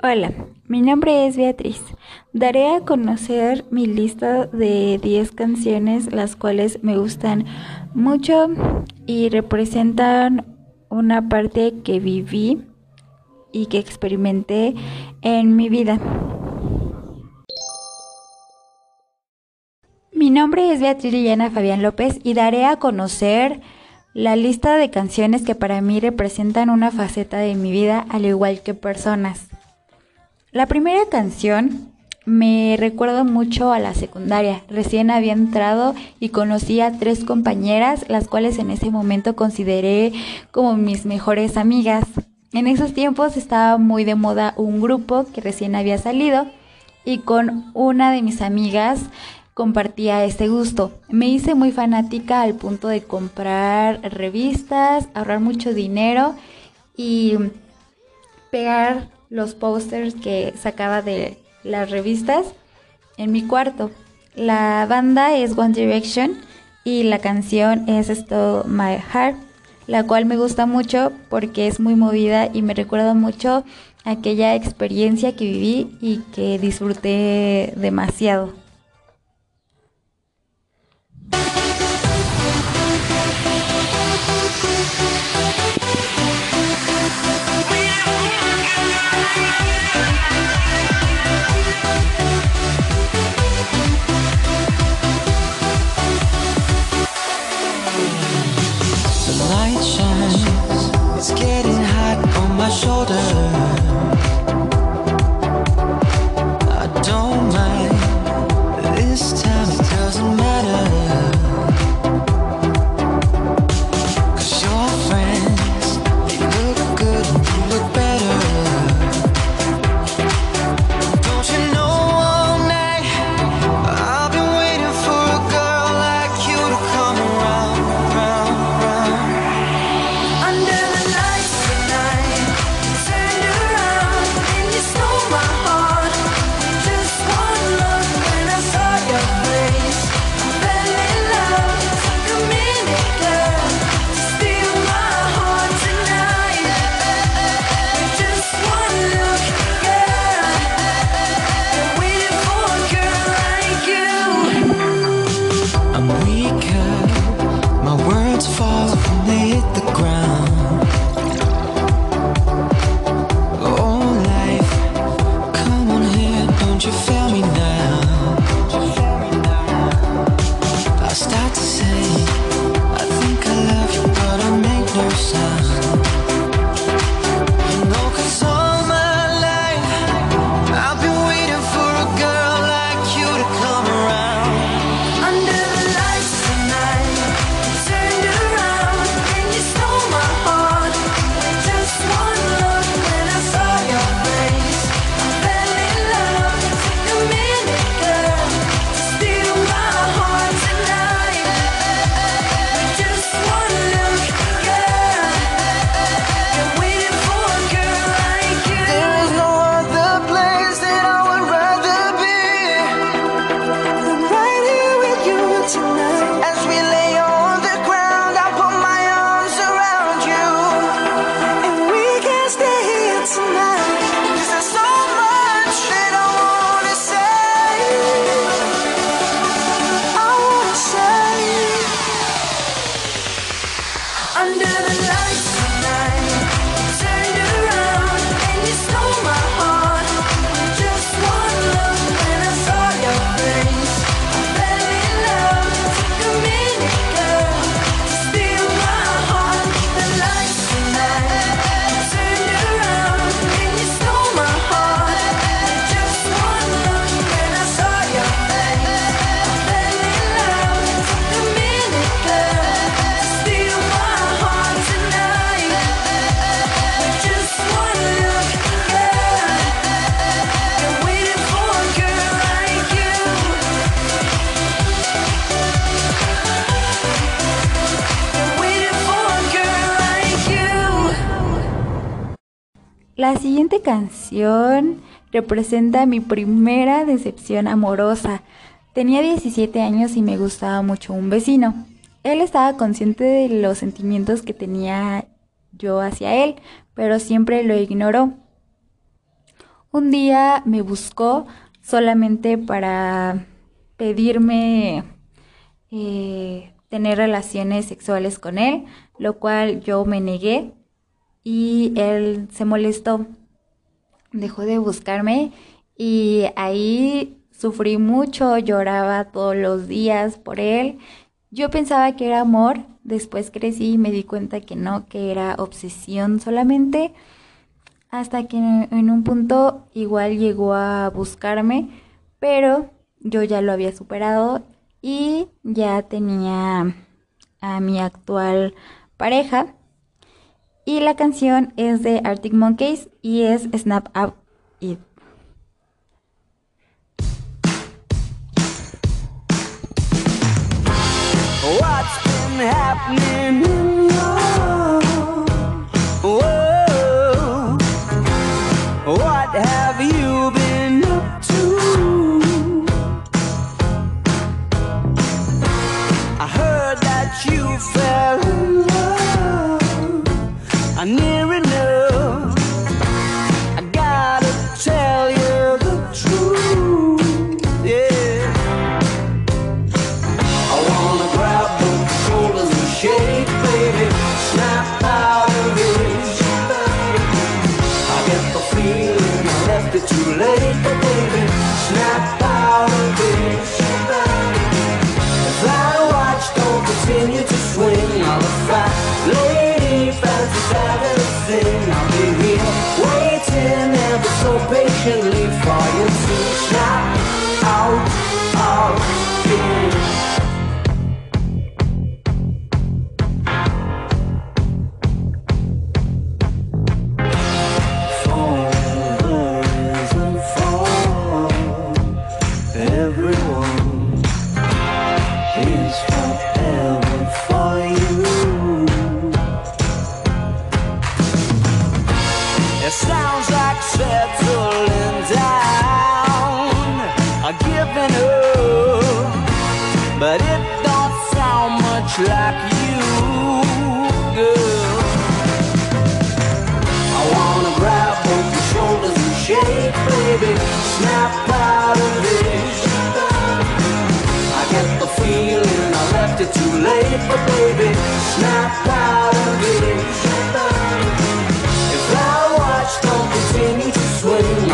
Hola, mi nombre es Beatriz. Daré a conocer mi lista de 10 canciones las cuales me gustan mucho y representan una parte que viví y que experimenté en mi vida. Mi nombre es Beatriz Liliana Fabián López y daré a conocer la lista de canciones que para mí representan una faceta de mi vida al igual que personas. La primera canción me recuerda mucho a la secundaria. Recién había entrado y conocí a tres compañeras, las cuales en ese momento consideré como mis mejores amigas. En esos tiempos estaba muy de moda un grupo que recién había salido y con una de mis amigas compartía este gusto. Me hice muy fanática al punto de comprar revistas, ahorrar mucho dinero y pegar los posters que sacaba de las revistas en mi cuarto. La banda es One Direction y la canción es Still My Heart, la cual me gusta mucho porque es muy movida y me recuerda mucho aquella experiencia que viví y que disfruté demasiado. La siguiente canción representa mi primera decepción amorosa. Tenía 17 años y me gustaba mucho un vecino. Él estaba consciente de los sentimientos que tenía yo hacia él, pero siempre lo ignoró. un día me buscó solamente para pedirme eh, tener relaciones sexuales con él, lo cual yo me negué y él se molestó, dejó de buscarme y ahí sufrí mucho, lloraba todos los días por él. Yo pensaba que era amor, después crecí y me di cuenta que no, que era obsesión solamente, hasta que en un punto igual llegó a buscarme, pero yo ya lo había superado y ya tenía a mi actual pareja. Y la canción es de Arctic Monkeys y es Snap Up It. Been happening but baby, snap out of it. If watch don't continue to swing,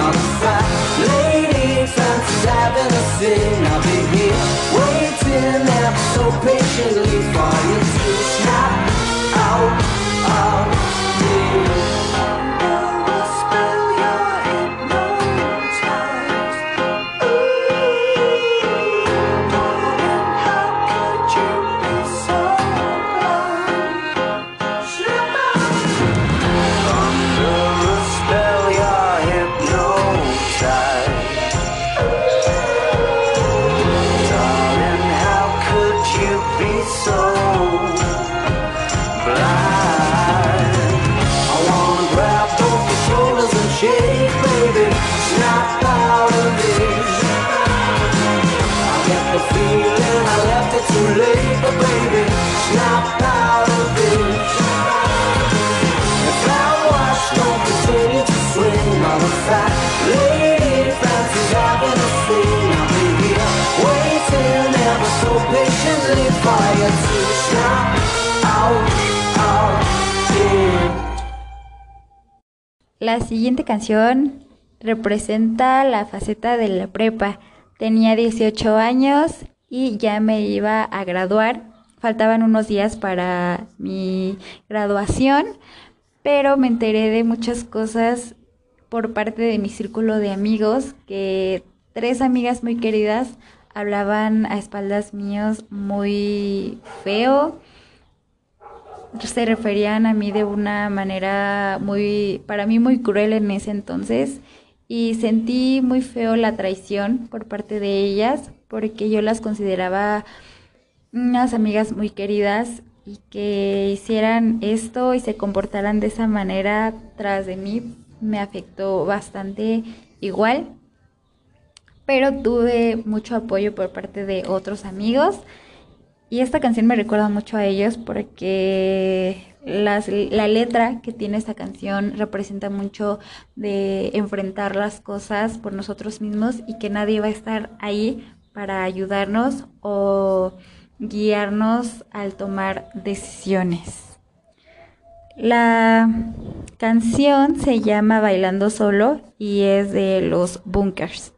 lady. I'll be here waiting ever so patiently for you La siguiente canción representa la faceta de la prepa. Tenía 18 años y ya me iba a graduar. Faltaban unos días para mi graduación, pero me enteré de muchas cosas por parte de mi círculo de amigos, que tres amigas muy queridas hablaban a espaldas míos muy feo, se referían a mí de una manera muy, para mí muy cruel en ese entonces y sentí muy feo la traición por parte de ellas porque yo las consideraba unas amigas muy queridas y que hicieran esto y se comportaran de esa manera tras de mí me afectó bastante igual. Pero tuve mucho apoyo por parte de otros amigos y esta canción me recuerda mucho a ellos porque la letra que tiene esta canción representa mucho de enfrentar las cosas por nosotros mismos y que nadie va a estar ahí para ayudarnos o guiarnos al tomar decisiones. La canción se llama Bailando Solo y es de los Bunkers.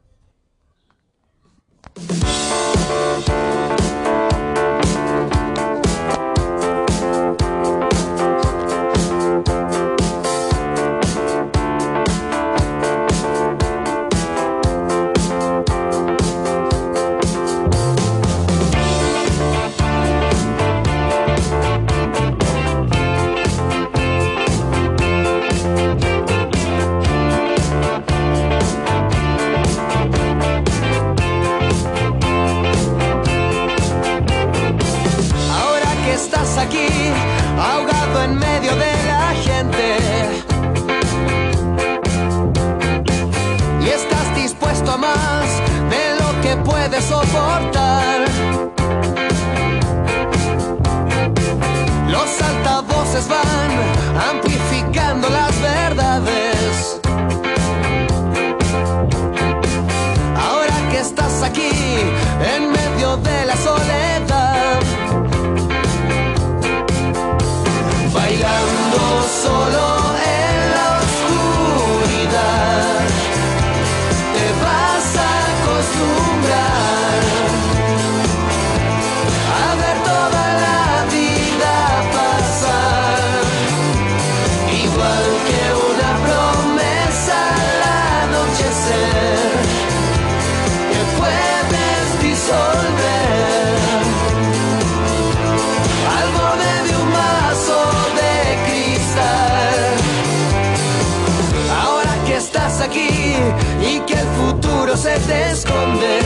Se te esconde.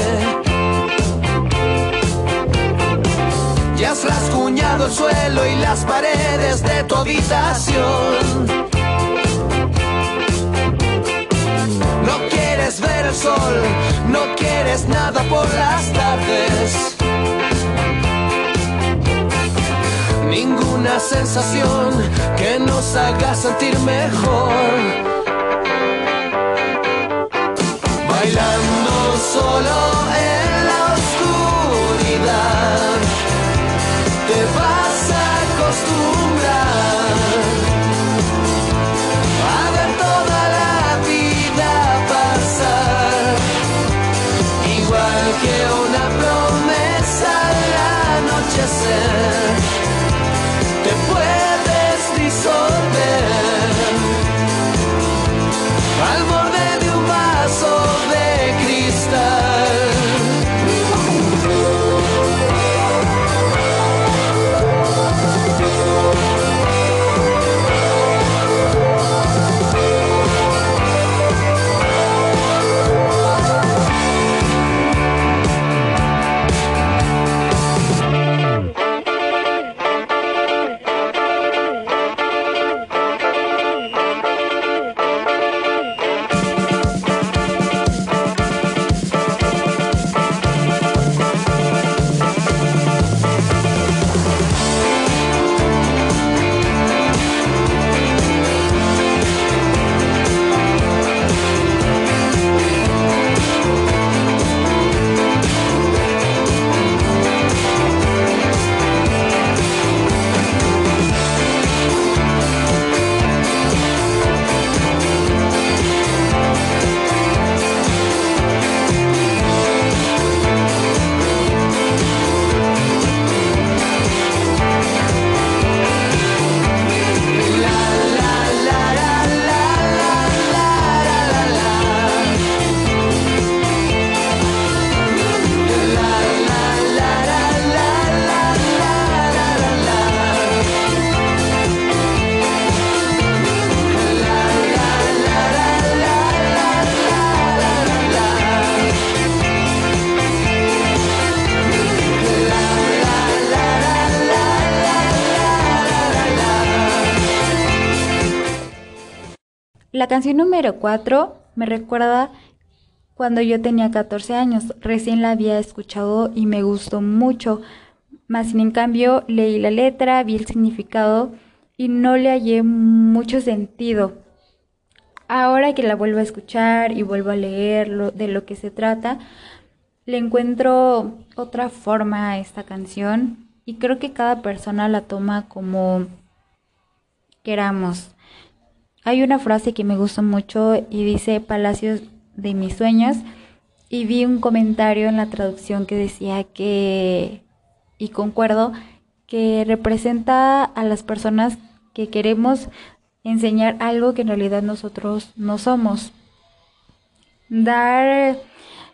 Ya has rasguñado el suelo y las paredes de tu habitación. No quieres ver el sol, no quieres nada por las tardes. Ninguna sensación que nos haga sentir mejor bailando solo La canción número 4 me recuerda cuando yo tenía 14 años. Recién la había escuchado y me gustó mucho. Más sin en cambio leí la letra, vi el significado y no le hallé mucho sentido. Ahora que la vuelvo a escuchar y vuelvo a leer de lo que se trata, le encuentro otra forma a esta canción y creo que cada persona la toma como queramos. Hay una frase que me gusta mucho y dice Palacios de mis sueños y vi un comentario en la traducción que decía que, y concuerdo, que representa a las personas que queremos enseñar algo que en realidad nosotros no somos. Dar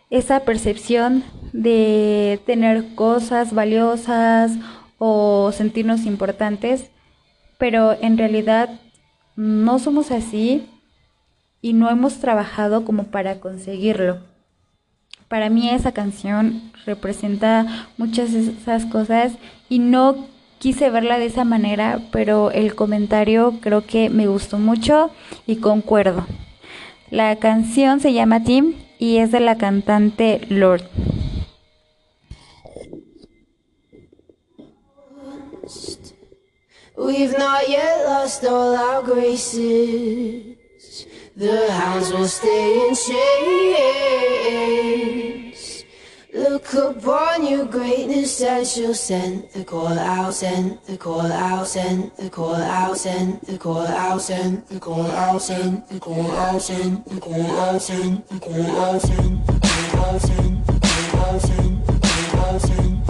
esa percepción de tener cosas valiosas o sentirnos importantes, pero en realidad no somos así y no hemos trabajado como para conseguirlo. Para mí esa canción representa muchas de esas cosas y no quise verla de esa manera, pero el comentario creo que me gustó mucho y concuerdo. La canción se llama Tim y es de la cantante Lord. We've not yet lost all our graces. The hounds will stay in chains. Look upon your greatness and she'll send the call out, send the call out, send the call out, send the call out, send the call out, send the call out, send the call out, send the call out, send the call out, send the call out, send the call out, send the call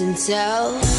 and tell.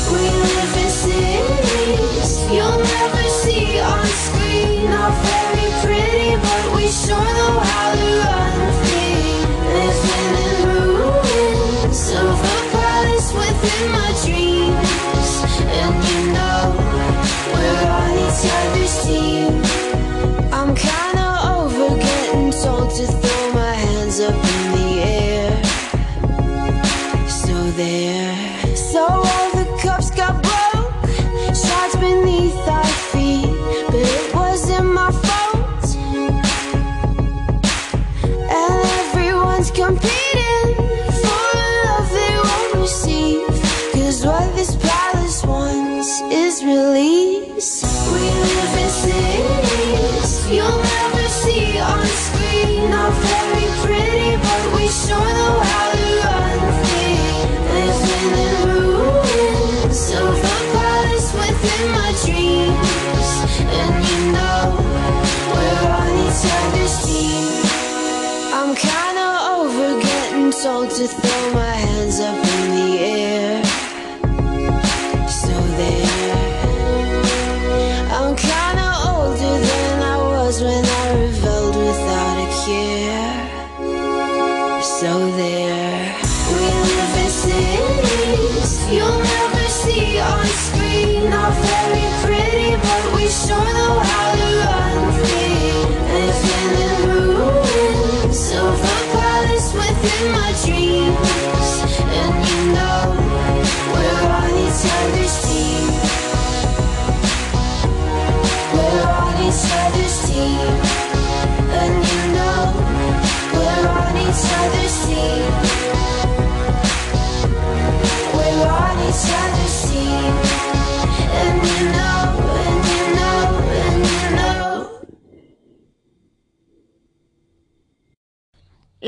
just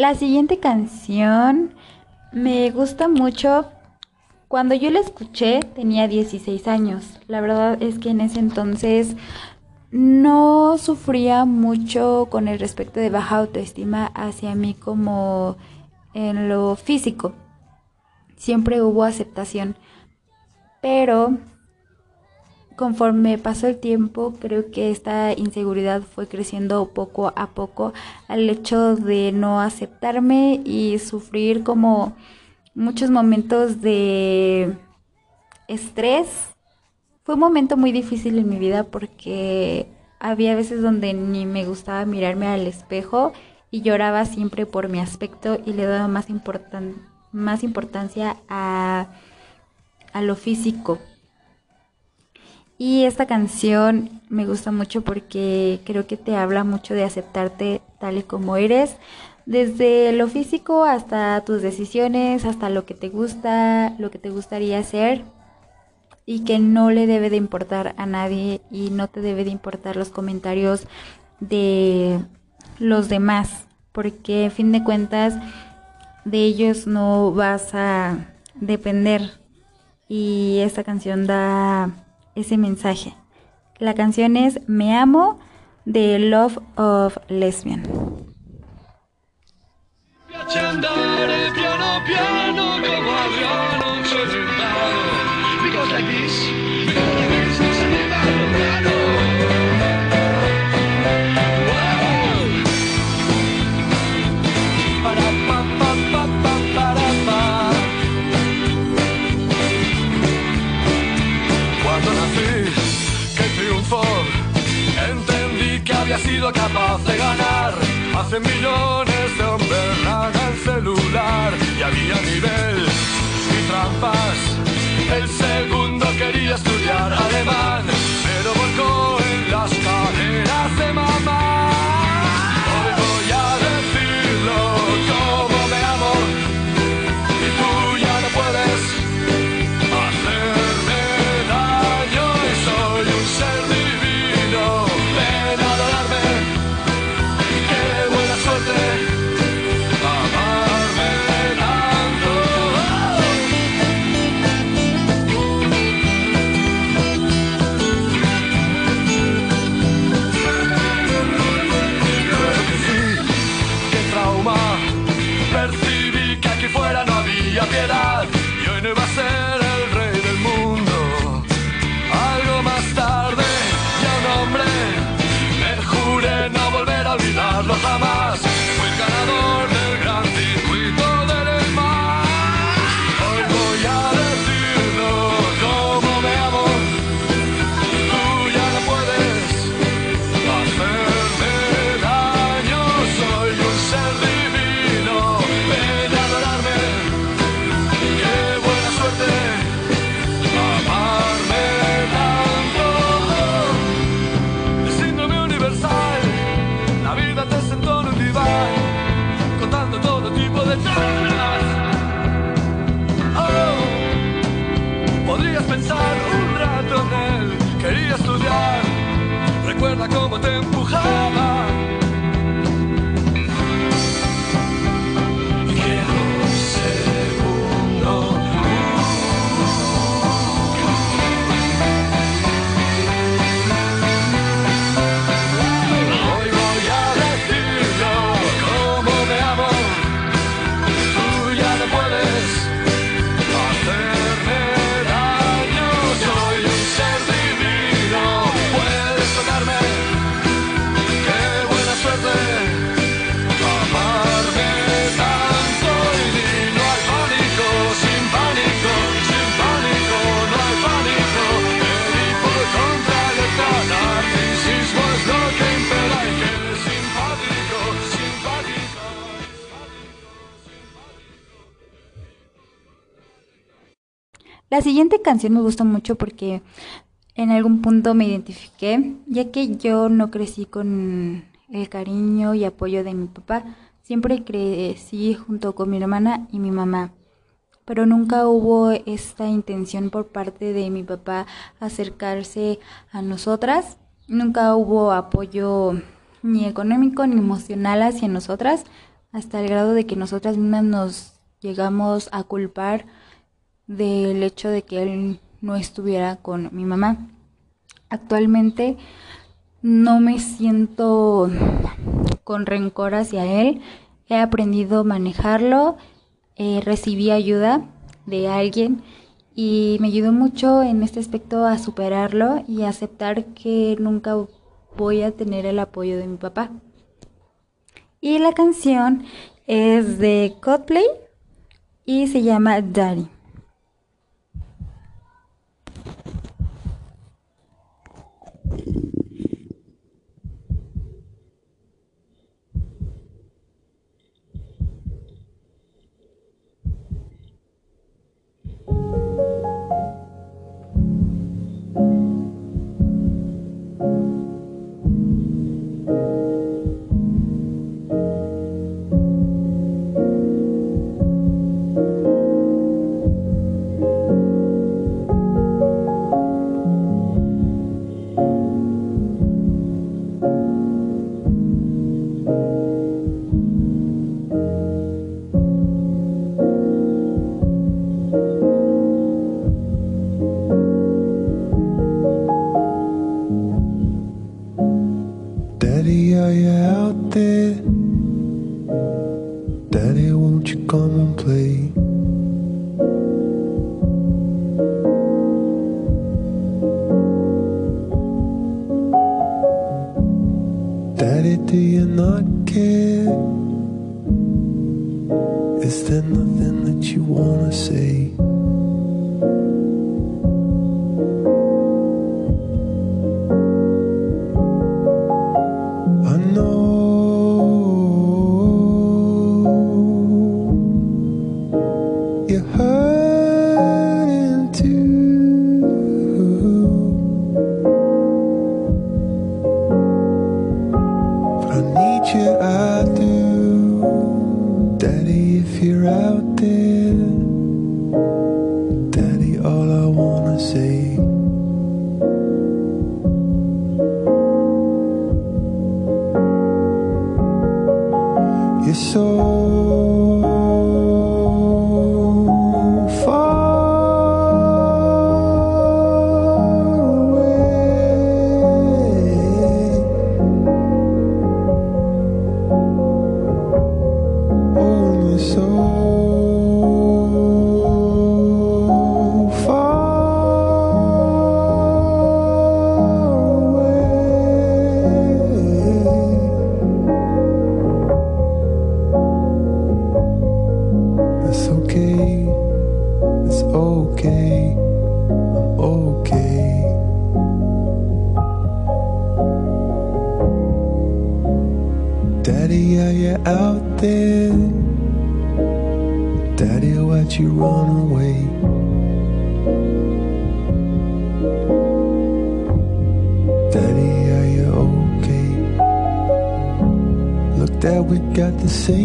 La siguiente canción me gusta mucho. Cuando yo la escuché tenía 16 años. La verdad es que en ese entonces no sufría mucho con el respecto de baja autoestima hacia mí como en lo físico. Siempre hubo aceptación. Pero conforme pasó el tiempo, creo que esta inseguridad fue creciendo poco a poco al hecho de no aceptarme y sufrir como muchos momentos de estrés. Fue un momento muy difícil en mi vida porque había veces donde ni me gustaba mirarme al espejo y lloraba siempre por mi aspecto y le daba más, más importancia a, a lo físico. Y esta canción me gusta mucho porque creo que te habla mucho de aceptarte tal y como eres, desde lo físico hasta tus decisiones, hasta lo que te gusta, lo que te gustaría hacer y que no le debe de importar a nadie y no te debe de importar los comentarios de los demás, porque en fin de cuentas de ellos no vas a depender. Y esta canción da ese mensaje. La canción es Me amo de Love of Lesbian. Siguiente canción me gusta mucho porque en algún punto me identifiqué, ya que yo no crecí con el cariño y apoyo de mi papá, siempre crecí junto con mi hermana y mi mamá, pero nunca hubo esta intención por parte de mi papá acercarse a nosotras, nunca hubo apoyo ni económico ni emocional hacia nosotras, hasta el grado de que nosotras mismas nos llegamos a culpar del hecho de que él no estuviera con mi mamá. Actualmente no me siento con rencor hacia él, he aprendido a manejarlo, eh, recibí ayuda de alguien y me ayudó mucho en este aspecto a superarlo y aceptar que nunca voy a tener el apoyo de mi papá. Y la canción es de Coldplay y se llama Daddy. The same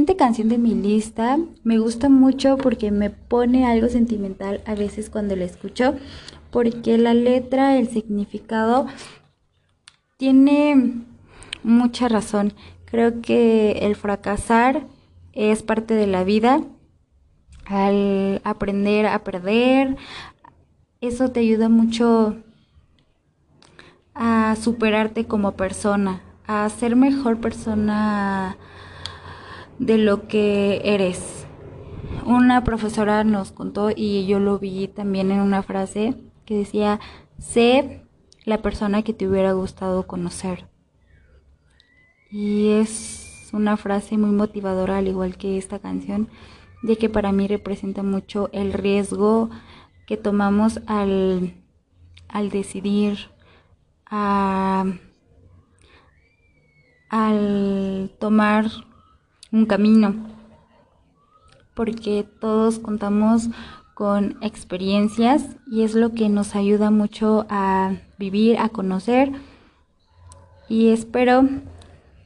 siguiente canción de mi lista me gusta mucho porque me pone algo sentimental a veces cuando la escucho, porque la letra, el significado tiene mucha razón. Creo que el fracasar es parte de la vida. Al aprender a perder, eso te ayuda mucho a superarte como persona, a ser mejor persona de lo que eres. Una profesora nos contó y yo lo vi también en una frase que decía, sé la persona que te hubiera gustado conocer. Y es una frase muy motivadora, al igual que esta canción, ya que para mí representa mucho el riesgo que tomamos al, al decidir a al tomar un camino, porque todos contamos con experiencias y es lo que nos ayuda mucho a vivir, a conocer. Y espero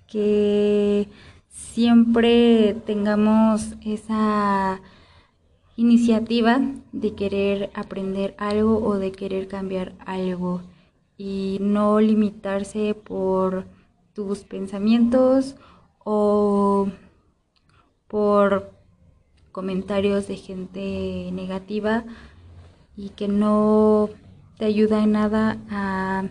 que siempre tengamos esa iniciativa de querer aprender algo o de querer cambiar algo y no limitarse por tus pensamientos o por comentarios de gente negativa y que no te ayuda en nada a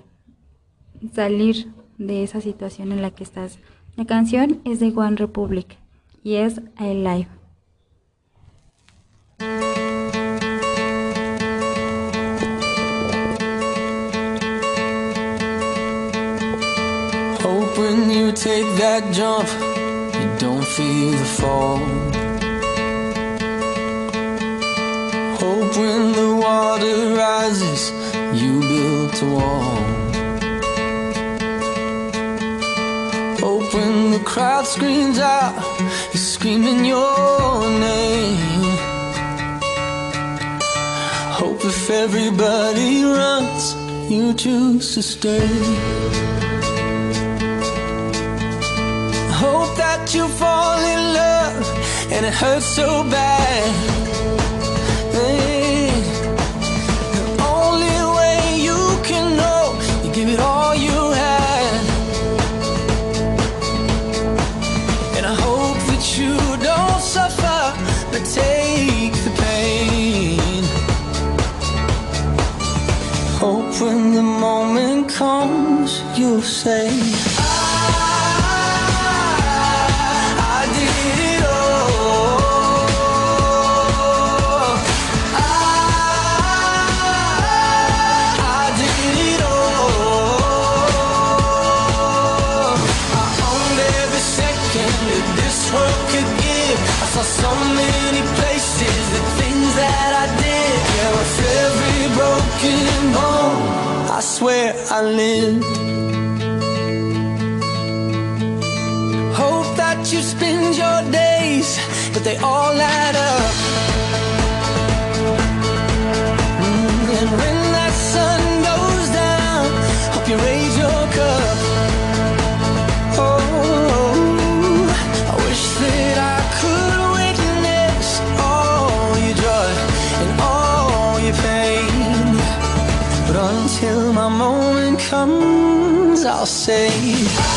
salir de esa situación en la que estás. La canción es de One Republic y es I Live. That jump, feel the fall. Hope when the water rises, you built a wall. Hope when the crowd screams out, you're screaming your name. Hope if everybody runs, you choose to stay. Hope that you fall in love and it hurts so bad. The only way you can know, you give it all you had. And I hope that you don't suffer, but take the pain. Hope when the moment comes, you'll say. Swear I lived. Hope that you spend your days, but they all add up. Comes, I'll say.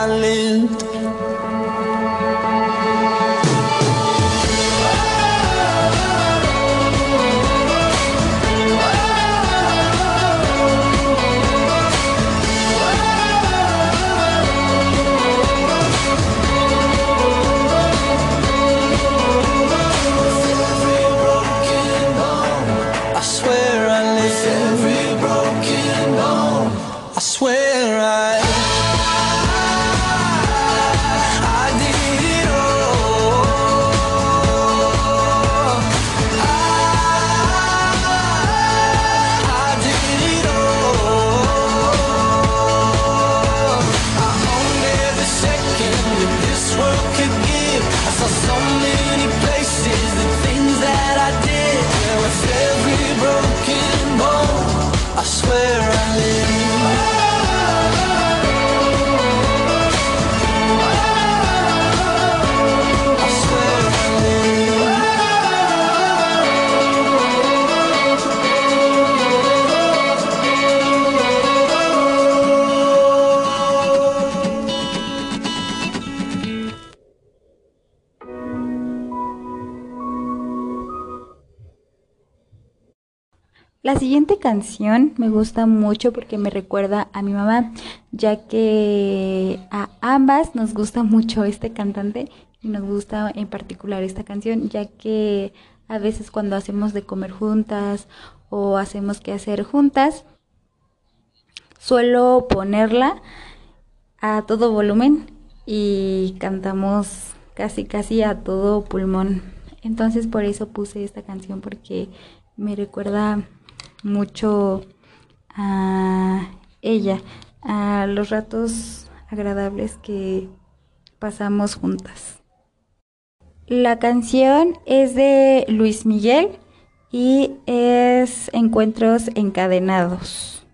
I lived. Siguiente canción me gusta mucho porque me recuerda a mi mamá, ya que a ambas nos gusta mucho este cantante y nos gusta en particular esta canción, ya que a veces cuando hacemos de comer juntas o hacemos que hacer juntas, suelo ponerla a todo volumen y cantamos casi casi a todo pulmón. Entonces por eso puse esta canción porque me recuerda mucho a ella, a los ratos agradables que pasamos juntas. La canción es de Luis Miguel y es Encuentros Encadenados.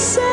Me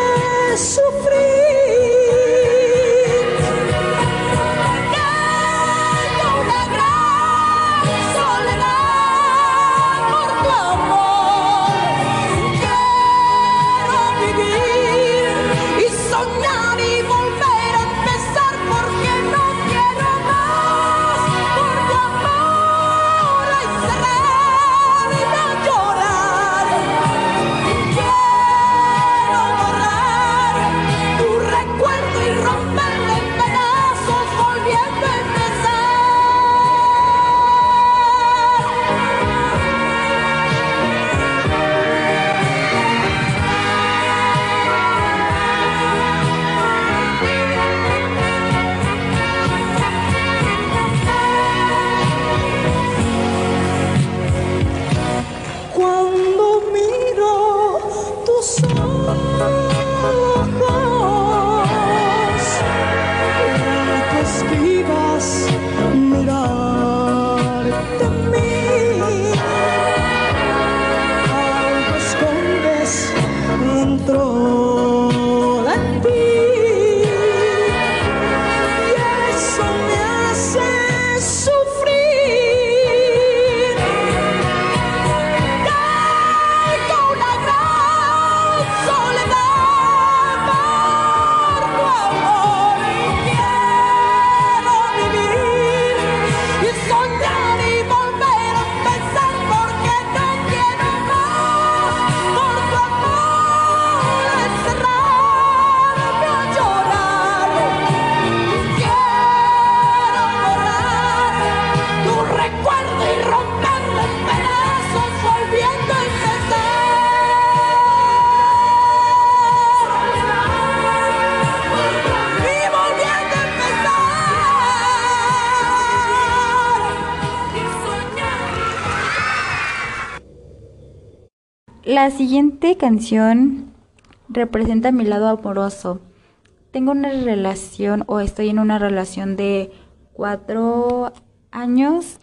La siguiente canción representa mi lado amoroso. Tengo una relación o estoy en una relación de cuatro años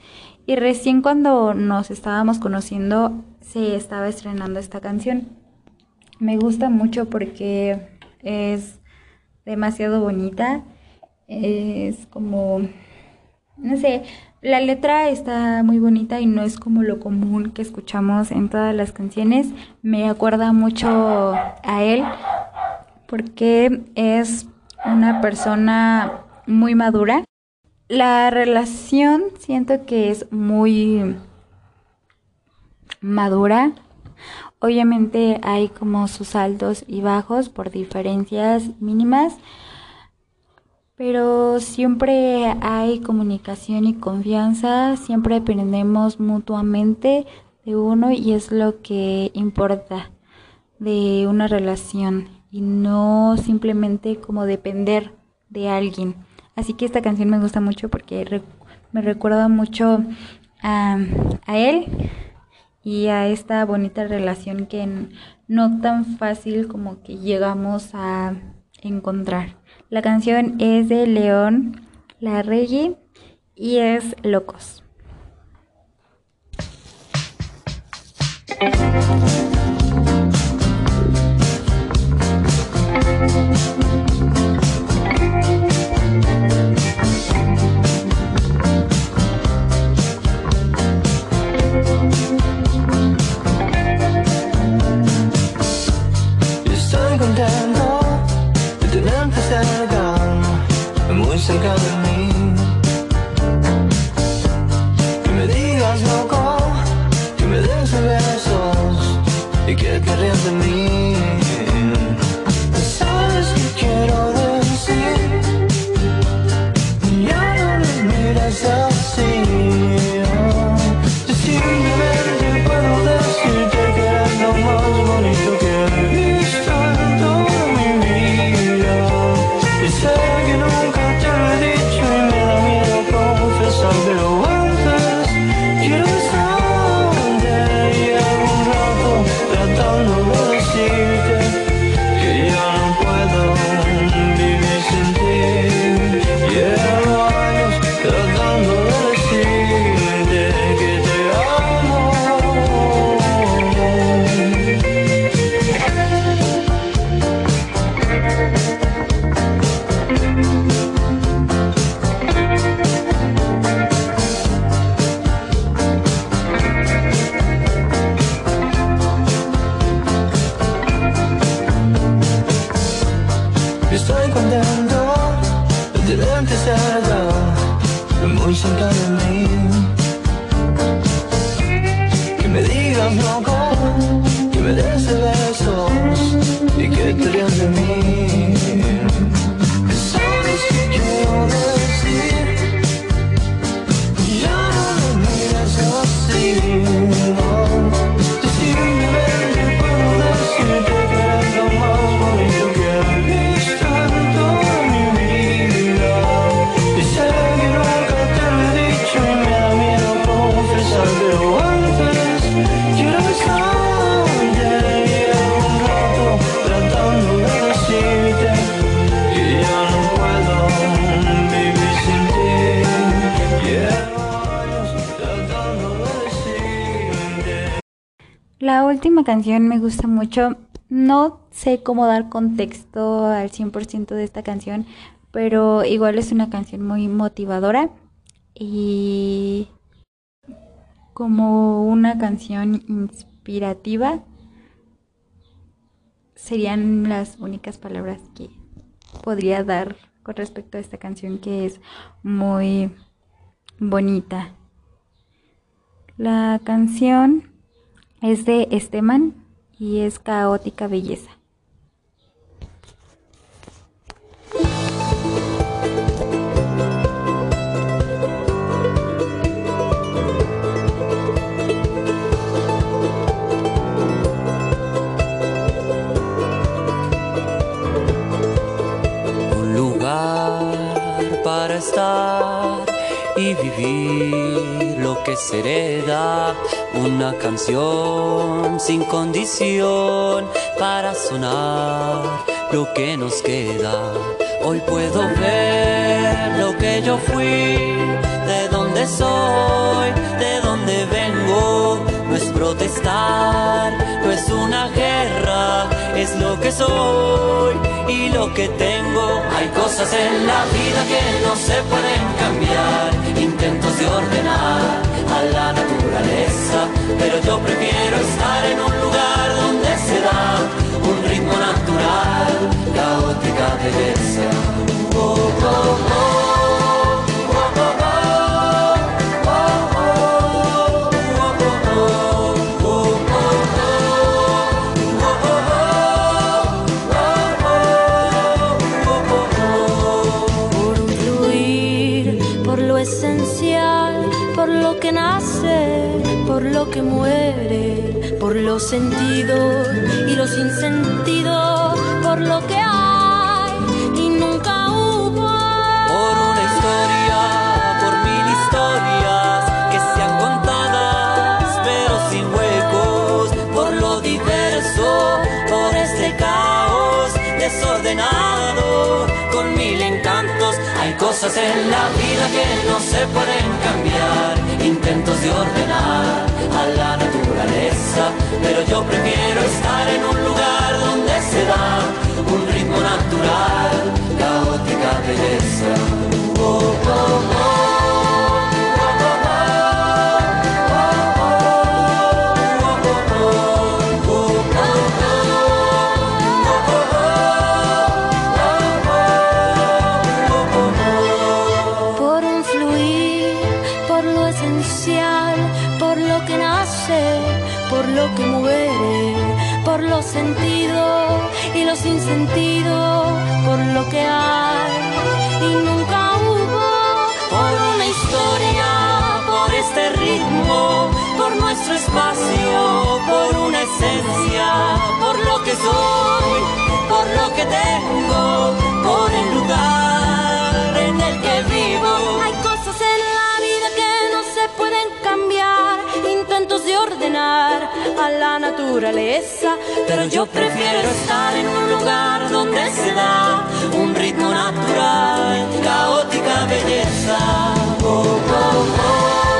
y recién cuando nos estábamos conociendo se estaba estrenando esta canción. Me gusta mucho porque es demasiado bonita. Es como, no sé, la letra está muy bonita y no es como lo común que escuchamos en todas las canciones. Me acuerda mucho a él porque es una persona muy madura. La relación siento que es muy madura. Obviamente hay como sus altos y bajos por diferencias mínimas, pero siempre hay comunicación y confianza, siempre aprendemos mutuamente de uno y es lo que importa de una relación y no simplemente como depender de alguien. Así que esta canción me gusta mucho porque me recuerda mucho a, él y a esta bonita relación que no tan fácil como que llegamos a encontrar. La canción es de León Larregui y es Locos. Muy cerca de mí. Última canción me gusta mucho. No sé cómo dar contexto al 100% de esta canción, pero igual es una canción muy motivadora y como una canción inspirativa serían las únicas palabras que podría dar con respecto a esta canción que es muy bonita. La canción es de Esteban y es Caótica Belleza. un lugar para estar y vivir lo que se hereda, una canción sin condición para sonar lo que nos queda. Hoy puedo ver lo que yo fui, de dónde soy, de dónde vengo. No es protestar, no es una guerra, es lo que soy y lo que tengo. Hay cosas en la vida que no se pueden cambiar, intentos de ordenar a la naturaleza, pero yo prefiero estar en un lugar donde se da un ritmo natural, caótica belleza. lo sentido y lo insentidos por lo que hay y nunca hubo. Por una historia, por mil historias que sean contadas pero sin huecos, por lo diverso, por este caos desordenado, con mil encantos. Hay cosas en la vida que no se pueden cambiar, intentos de ordenar a la naturaleza pero yo prefiero estar en un lugar donde se da un ritmo natural, caótica belleza. Lo que muere, por los sentidos y los sin sentido, por lo que hay y nunca hubo, por una historia, por este ritmo, por nuestro espacio, por una esencia, por lo que soy, por lo que tengo, por el lugar en el que vivo. a la naturaleza, pero yo prefiero estar en un lugar donde se da un ritmo natural, caótica belleza. Oh, oh, oh.